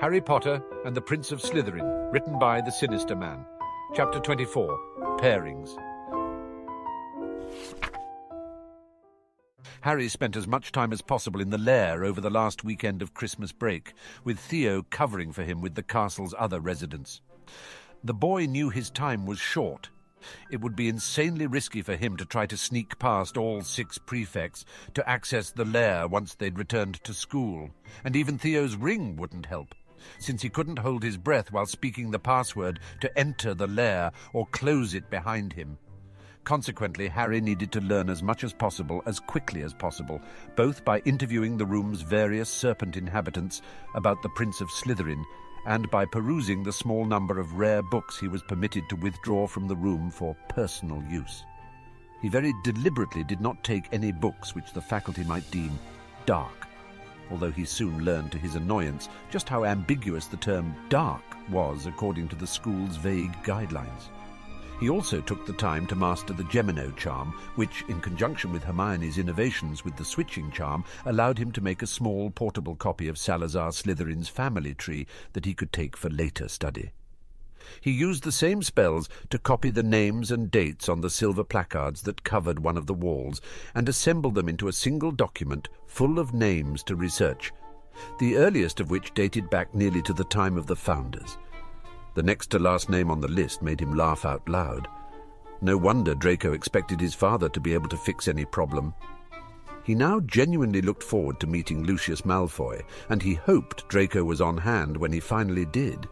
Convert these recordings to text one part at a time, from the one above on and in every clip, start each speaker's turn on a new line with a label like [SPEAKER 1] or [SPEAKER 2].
[SPEAKER 1] Harry Potter and the Prince of Slytherin, written by the Sinister Man. Chapter 24 Pairings. Harry spent as much time as possible in the lair over the last weekend of Christmas break, with Theo covering for him with the castle's other residents. The boy knew his time was short. It would be insanely risky for him to try to sneak past all six prefects to access the lair once they'd returned to school, and even Theo's ring wouldn't help since he couldn't hold his breath while speaking the password to enter the lair or close it behind him. Consequently, Harry needed to learn as much as possible, as quickly as possible, both by interviewing the room's various serpent inhabitants about the Prince of Slytherin and by perusing the small number of rare books he was permitted to withdraw from the room for personal use. He very deliberately did not take any books which the faculty might deem dark although he soon learned to his annoyance just how ambiguous the term dark was according to the school's vague guidelines. He also took the time to master the Gemino charm, which, in conjunction with Hermione's innovations with the switching charm, allowed him to make a small portable copy of Salazar Slytherin's family tree that he could take for later study. He used the same spells to copy the names and dates on the silver placards that covered one of the walls and assemble them into a single document full of names to research, the earliest of which dated back nearly to the time of the founders. The next to last name on the list made him laugh out loud. No wonder Draco expected his father to be able to fix any problem. He now genuinely looked forward to meeting Lucius Malfoy, and he hoped Draco was on hand when he finally did.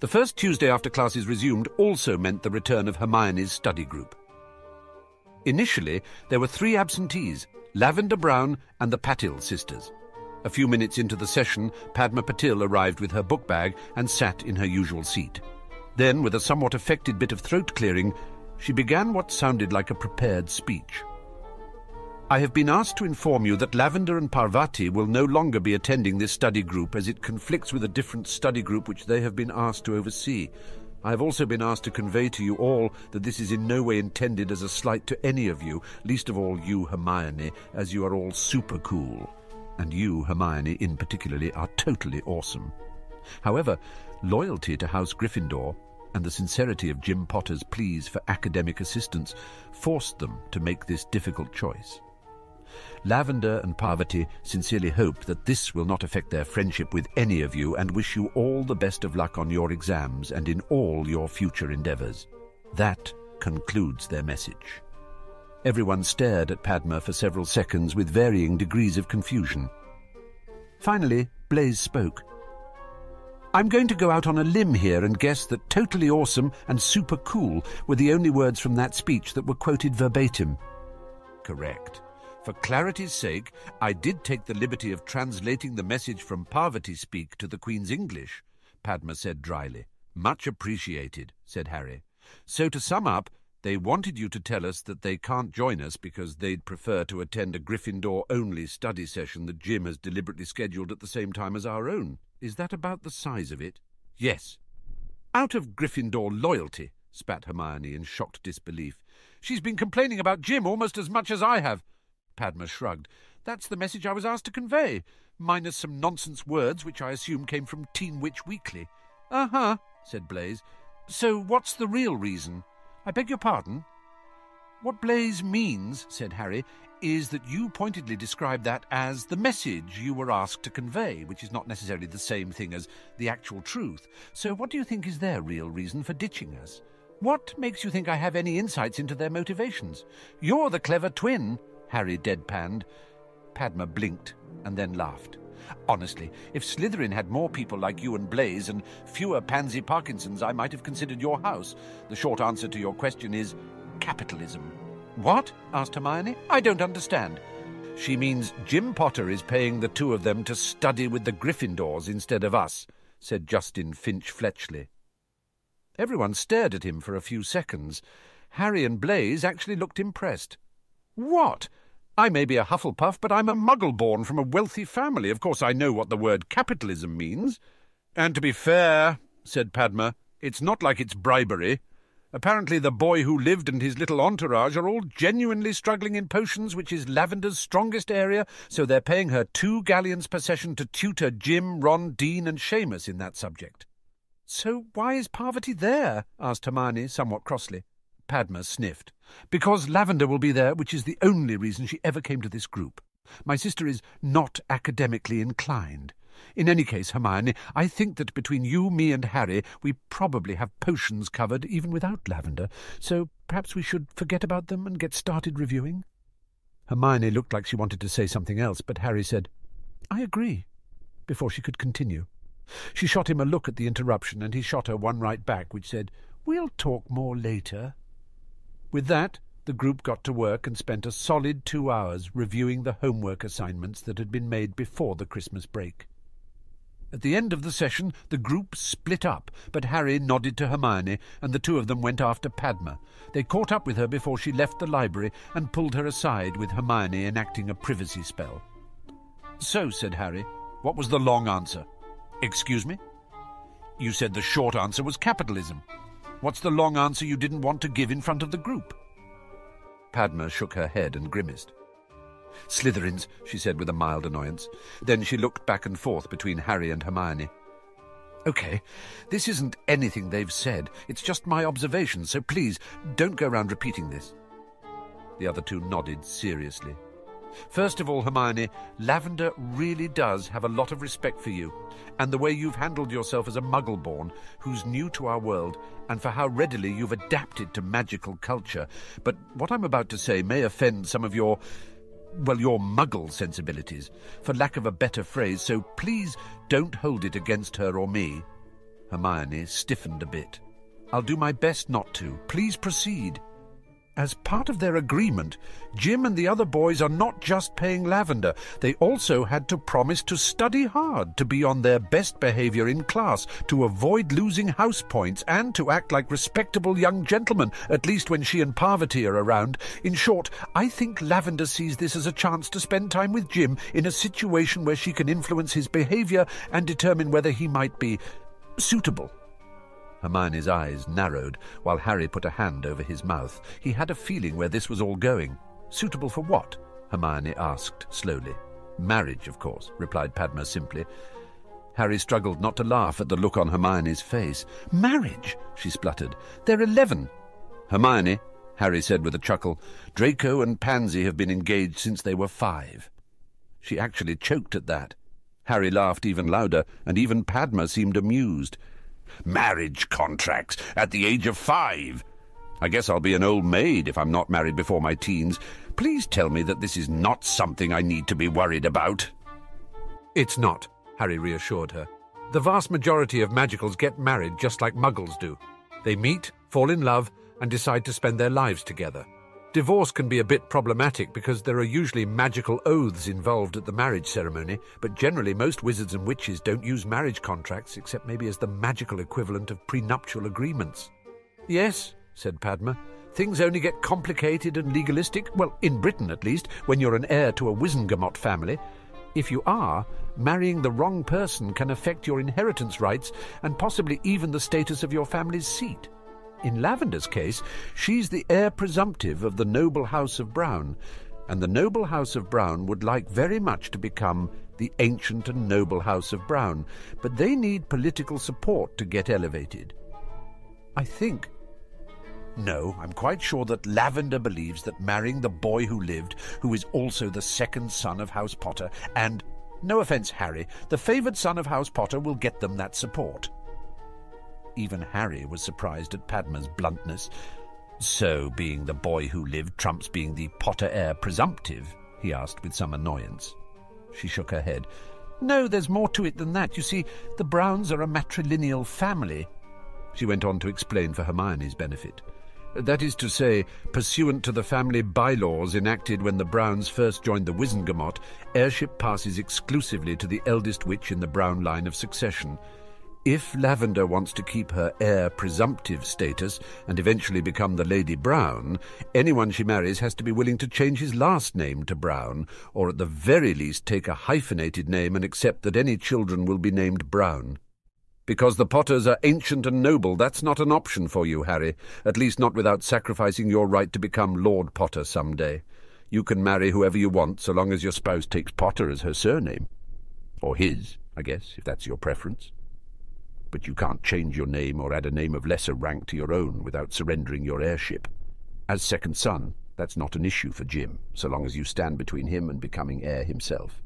[SPEAKER 1] The first Tuesday after classes resumed also meant the return of Hermione's study group. Initially, there were three absentees, Lavender Brown and the Patil sisters. A few minutes into the session, Padma Patil arrived with her book bag and sat in her usual seat. Then, with a somewhat affected bit of throat clearing, she began what sounded like a prepared speech. I have been asked to inform you that Lavender and Parvati will no longer be attending this study group as it conflicts with a different study group which they have been asked to oversee. I have also been asked to convey to you all that this is in no way intended as a slight to any of you, least of all you, Hermione, as you are all super cool. And you, Hermione, in particularly, are totally awesome. However, loyalty to House Gryffindor and the sincerity of Jim Potter's pleas for academic assistance forced them to make this difficult choice. Lavender and Parvati sincerely hope that this will not affect their friendship with any of you and wish you all the best of luck on your exams and in all your future endeavours. That concludes their message. Everyone stared at Padma for several seconds with varying degrees of confusion. Finally, Blaise spoke. I'm going to go out on a limb here and guess that totally awesome and super cool were the only words from that speech that were quoted verbatim. Correct. For clarity's sake, I did take the liberty of translating the message from Parvati speak to the Queen's English, Padma said dryly. Much appreciated, said Harry. So to sum up, they wanted you to tell us that they can't join us because they'd prefer to attend a Gryffindor-only study session that Jim has deliberately scheduled at the same time as our own. Is that about the size of it? Yes. Out of Gryffindor loyalty, spat Hermione in shocked disbelief. She's been complaining about Jim almost as much as I have. Padma shrugged. That's the message I was asked to convey, minus some nonsense words which I assume came from Teen Witch Weekly. Uh-huh, said Blaise. So what's the real reason? I beg your pardon? What Blaise means, said Harry, is that you pointedly described that as the message you were asked to convey, which is not necessarily the same thing as the actual truth. So what do you think is their real reason for ditching us? What makes you think I have any insights into their motivations? You're the clever twin, Harry deadpanned. Padma blinked and then laughed. Honestly, if Slytherin had more people like you and Blaise and fewer Pansy Parkinsons, I might have considered your house. The short answer to your question is capitalism. What? asked Hermione. I don't understand. She means Jim Potter is paying the two of them to study with the Gryffindors instead of us, said Justin Finch Fletchley. Everyone stared at him for a few seconds. Harry and Blaise actually looked impressed. What? I may be a Hufflepuff, but I'm a muggle born from a wealthy family. Of course, I know what the word capitalism means. And to be fair, said Padma, it's not like it's bribery. Apparently the boy who lived and his little entourage are all genuinely struggling in potions, which is Lavender's strongest area, so they're paying her two galleons per session to tutor Jim, Ron, Dean, and Seamus in that subject. So why is Parvati there? asked Hermione somewhat crossly. Padma sniffed. Because Lavender will be there, which is the only reason she ever came to this group. My sister is not academically inclined. In any case, Hermione, I think that between you, me, and Harry, we probably have potions covered even without Lavender, so perhaps we should forget about them and get started reviewing? Hermione looked like she wanted to say something else, but Harry said, I agree, before she could continue. She shot him a look at the interruption, and he shot her one right back, which said, We'll talk more later. With that, the group got to work and spent a solid two hours reviewing the homework assignments that had been made before the Christmas break. At the end of the session, the group split up, but Harry nodded to Hermione, and the two of them went after Padma. They caught up with her before she left the library and pulled her aside with Hermione enacting a privacy spell. So, said Harry, what was the long answer? Excuse me? You said the short answer was capitalism. What's the long answer you didn't want to give in front of the group? Padma shook her head and grimaced. Slytherins, she said with a mild annoyance. Then she looked back and forth between Harry and Hermione. OK, this isn't anything they've said. It's just my observation, so please, don't go round repeating this. The other two nodded seriously. First of all, Hermione, Lavender really does have a lot of respect for you, and the way you've handled yourself as a muggle-born who's new to our world, and for how readily you've adapted to magical culture. But what I'm about to say may offend some of your well, your muggle sensibilities, for lack of a better phrase, so please don't hold it against her or me. Hermione stiffened a bit. I'll do my best not to. Please proceed. As part of their agreement, Jim and the other boys are not just paying Lavender. They also had to promise to study hard, to be on their best behaviour in class, to avoid losing house points, and to act like respectable young gentlemen, at least when she and Parvati are around. In short, I think Lavender sees this as a chance to spend time with Jim in a situation where she can influence his behaviour and determine whether he might be suitable. Hermione's eyes narrowed, while Harry put a hand over his mouth. He had a feeling where this was all going. Suitable for what? Hermione asked slowly. Marriage, of course, replied Padma simply. Harry struggled not to laugh at the look on Hermione's face. Marriage, she spluttered. They're eleven. Hermione, Harry said with a chuckle, Draco and Pansy have been engaged since they were five. She actually choked at that. Harry laughed even louder, and even Padma seemed amused. Marriage contracts at the age of five. I guess I'll be an old maid if I'm not married before my teens. Please tell me that this is not something I need to be worried about. It's not, Harry reassured her. The vast majority of magicals get married just like muggles do. They meet, fall in love, and decide to spend their lives together. Divorce can be a bit problematic because there are usually magical oaths involved at the marriage ceremony, but generally most wizards and witches don't use marriage contracts except maybe as the magical equivalent of prenuptial agreements. Yes, said Padma. Things only get complicated and legalistic, well, in Britain at least, when you're an heir to a Wizengamot family. If you are, marrying the wrong person can affect your inheritance rights and possibly even the status of your family's seat. In Lavender's case, she's the heir presumptive of the noble house of Brown, and the noble house of Brown would like very much to become the ancient and noble house of Brown, but they need political support to get elevated. I think. No, I'm quite sure that Lavender believes that marrying the boy who lived, who is also the second son of House Potter, and, no offence, Harry, the favoured son of House Potter will get them that support. Even Harry was surprised at Padma's bluntness. So, being the boy who lived trumps being the Potter heir presumptive? he asked with some annoyance. She shook her head. No, there's more to it than that. You see, the Browns are a matrilineal family. She went on to explain for Hermione's benefit. That is to say, pursuant to the family bylaws enacted when the Browns first joined the Wizengamot, heirship passes exclusively to the eldest witch in the Brown line of succession. If Lavender wants to keep her heir presumptive status and eventually become the Lady Brown, anyone she marries has to be willing to change his last name to Brown, or at the very least take a hyphenated name and accept that any children will be named Brown. Because the Potters are ancient and noble, that's not an option for you, Harry, at least not without sacrificing your right to become Lord Potter some day. You can marry whoever you want, so long as your spouse takes Potter as her surname. Or his, I guess, if that's your preference. But you can't change your name or add a name of lesser rank to your own without surrendering your heirship. As second son, that's not an issue for Jim, so long as you stand between him and becoming heir himself.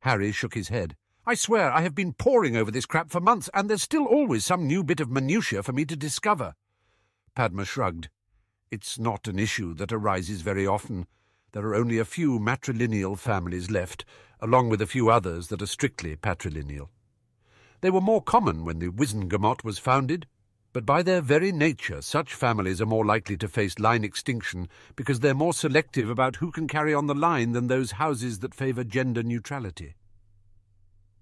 [SPEAKER 1] Harry shook his head. I swear I have been poring over this crap for months, and there's still always some new bit of minutiae for me to discover. Padma shrugged. It's not an issue that arises very often. There are only a few matrilineal families left, along with a few others that are strictly patrilineal. They were more common when the Wizengamot was founded, but by their very nature such families are more likely to face line extinction because they're more selective about who can carry on the line than those houses that favour gender neutrality.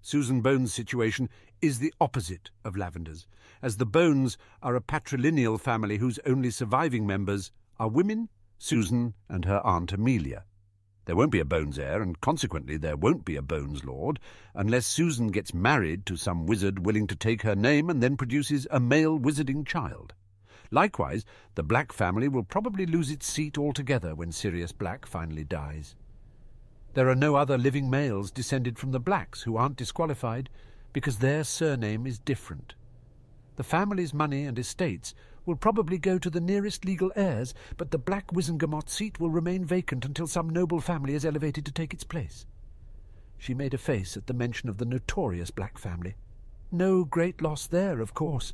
[SPEAKER 1] Susan Bones' situation is the opposite of Lavender's, as the Bones are a patrilineal family whose only surviving members are women, Susan and her Aunt Amelia. There won't be a Bones heir, and consequently there won't be a Bones lord, unless Susan gets married to some wizard willing to take her name and then produces a male wizarding child. Likewise, the Black family will probably lose its seat altogether when Sirius Black finally dies. There are no other living males descended from the Blacks who aren't disqualified because their surname is different. The family's money and estates will probably go to the nearest legal heirs, but the Black Wizengamot seat will remain vacant until some noble family is elevated to take its place. She made a face at the mention of the notorious Black family. No great loss there, of course.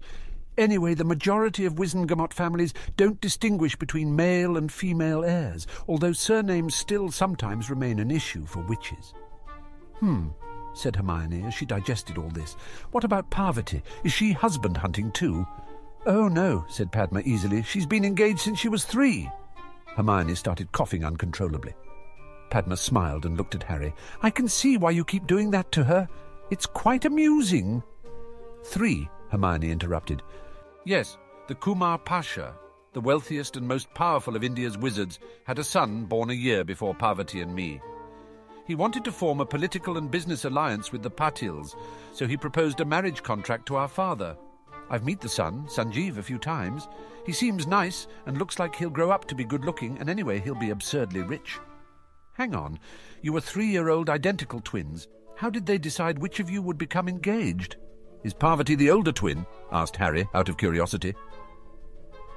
[SPEAKER 1] Anyway, the majority of Wizengamot families don't distinguish between male and female heirs, although surnames still sometimes remain an issue for witches. Hmm, said Hermione as she digested all this. What about Parvati? Is she husband hunting too? Oh, no, said Padma easily. She's been engaged since she was three. Hermione started coughing uncontrollably. Padma smiled and looked at Harry. I can see why you keep doing that to her. It's quite amusing. Three, Hermione interrupted. Yes, the Kumar Pasha, the wealthiest and most powerful of India's wizards, had a son born a year before Parvati and me. He wanted to form a political and business alliance with the Patils, so he proposed a marriage contract to our father. I've met the son, Sanjeev, a few times. He seems nice and looks like he'll grow up to be good looking, and anyway, he'll be absurdly rich. Hang on, you were three year old identical twins. How did they decide which of you would become engaged? Is Parvati the older twin? asked Harry, out of curiosity.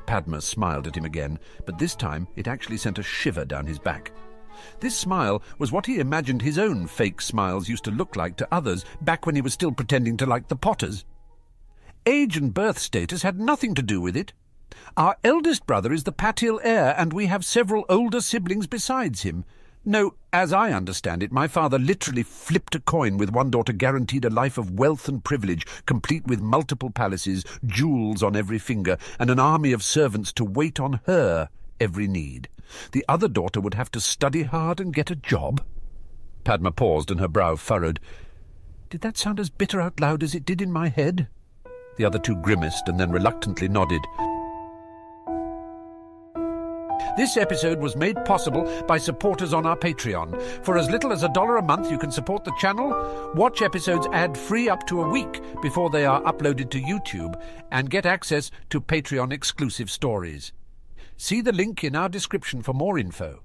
[SPEAKER 1] Padma smiled at him again, but this time it actually sent a shiver down his back. This smile was what he imagined his own fake smiles used to look like to others back when he was still pretending to like the Potters. Age and birth status had nothing to do with it. Our eldest brother is the Patil heir, and we have several older siblings besides him. No, as I understand it, my father literally flipped a coin with one daughter guaranteed a life of wealth and privilege, complete with multiple palaces, jewels on every finger, and an army of servants to wait on her every need. The other daughter would have to study hard and get a job. Padma paused and her brow furrowed. Did that sound as bitter out loud as it did in my head? The other two grimaced and then reluctantly nodded. This episode was made possible by supporters on our Patreon. For as little as a dollar a month, you can support the channel, watch episodes ad free up to a week before they are uploaded to YouTube, and get access to Patreon exclusive stories. See the link in our description for more info.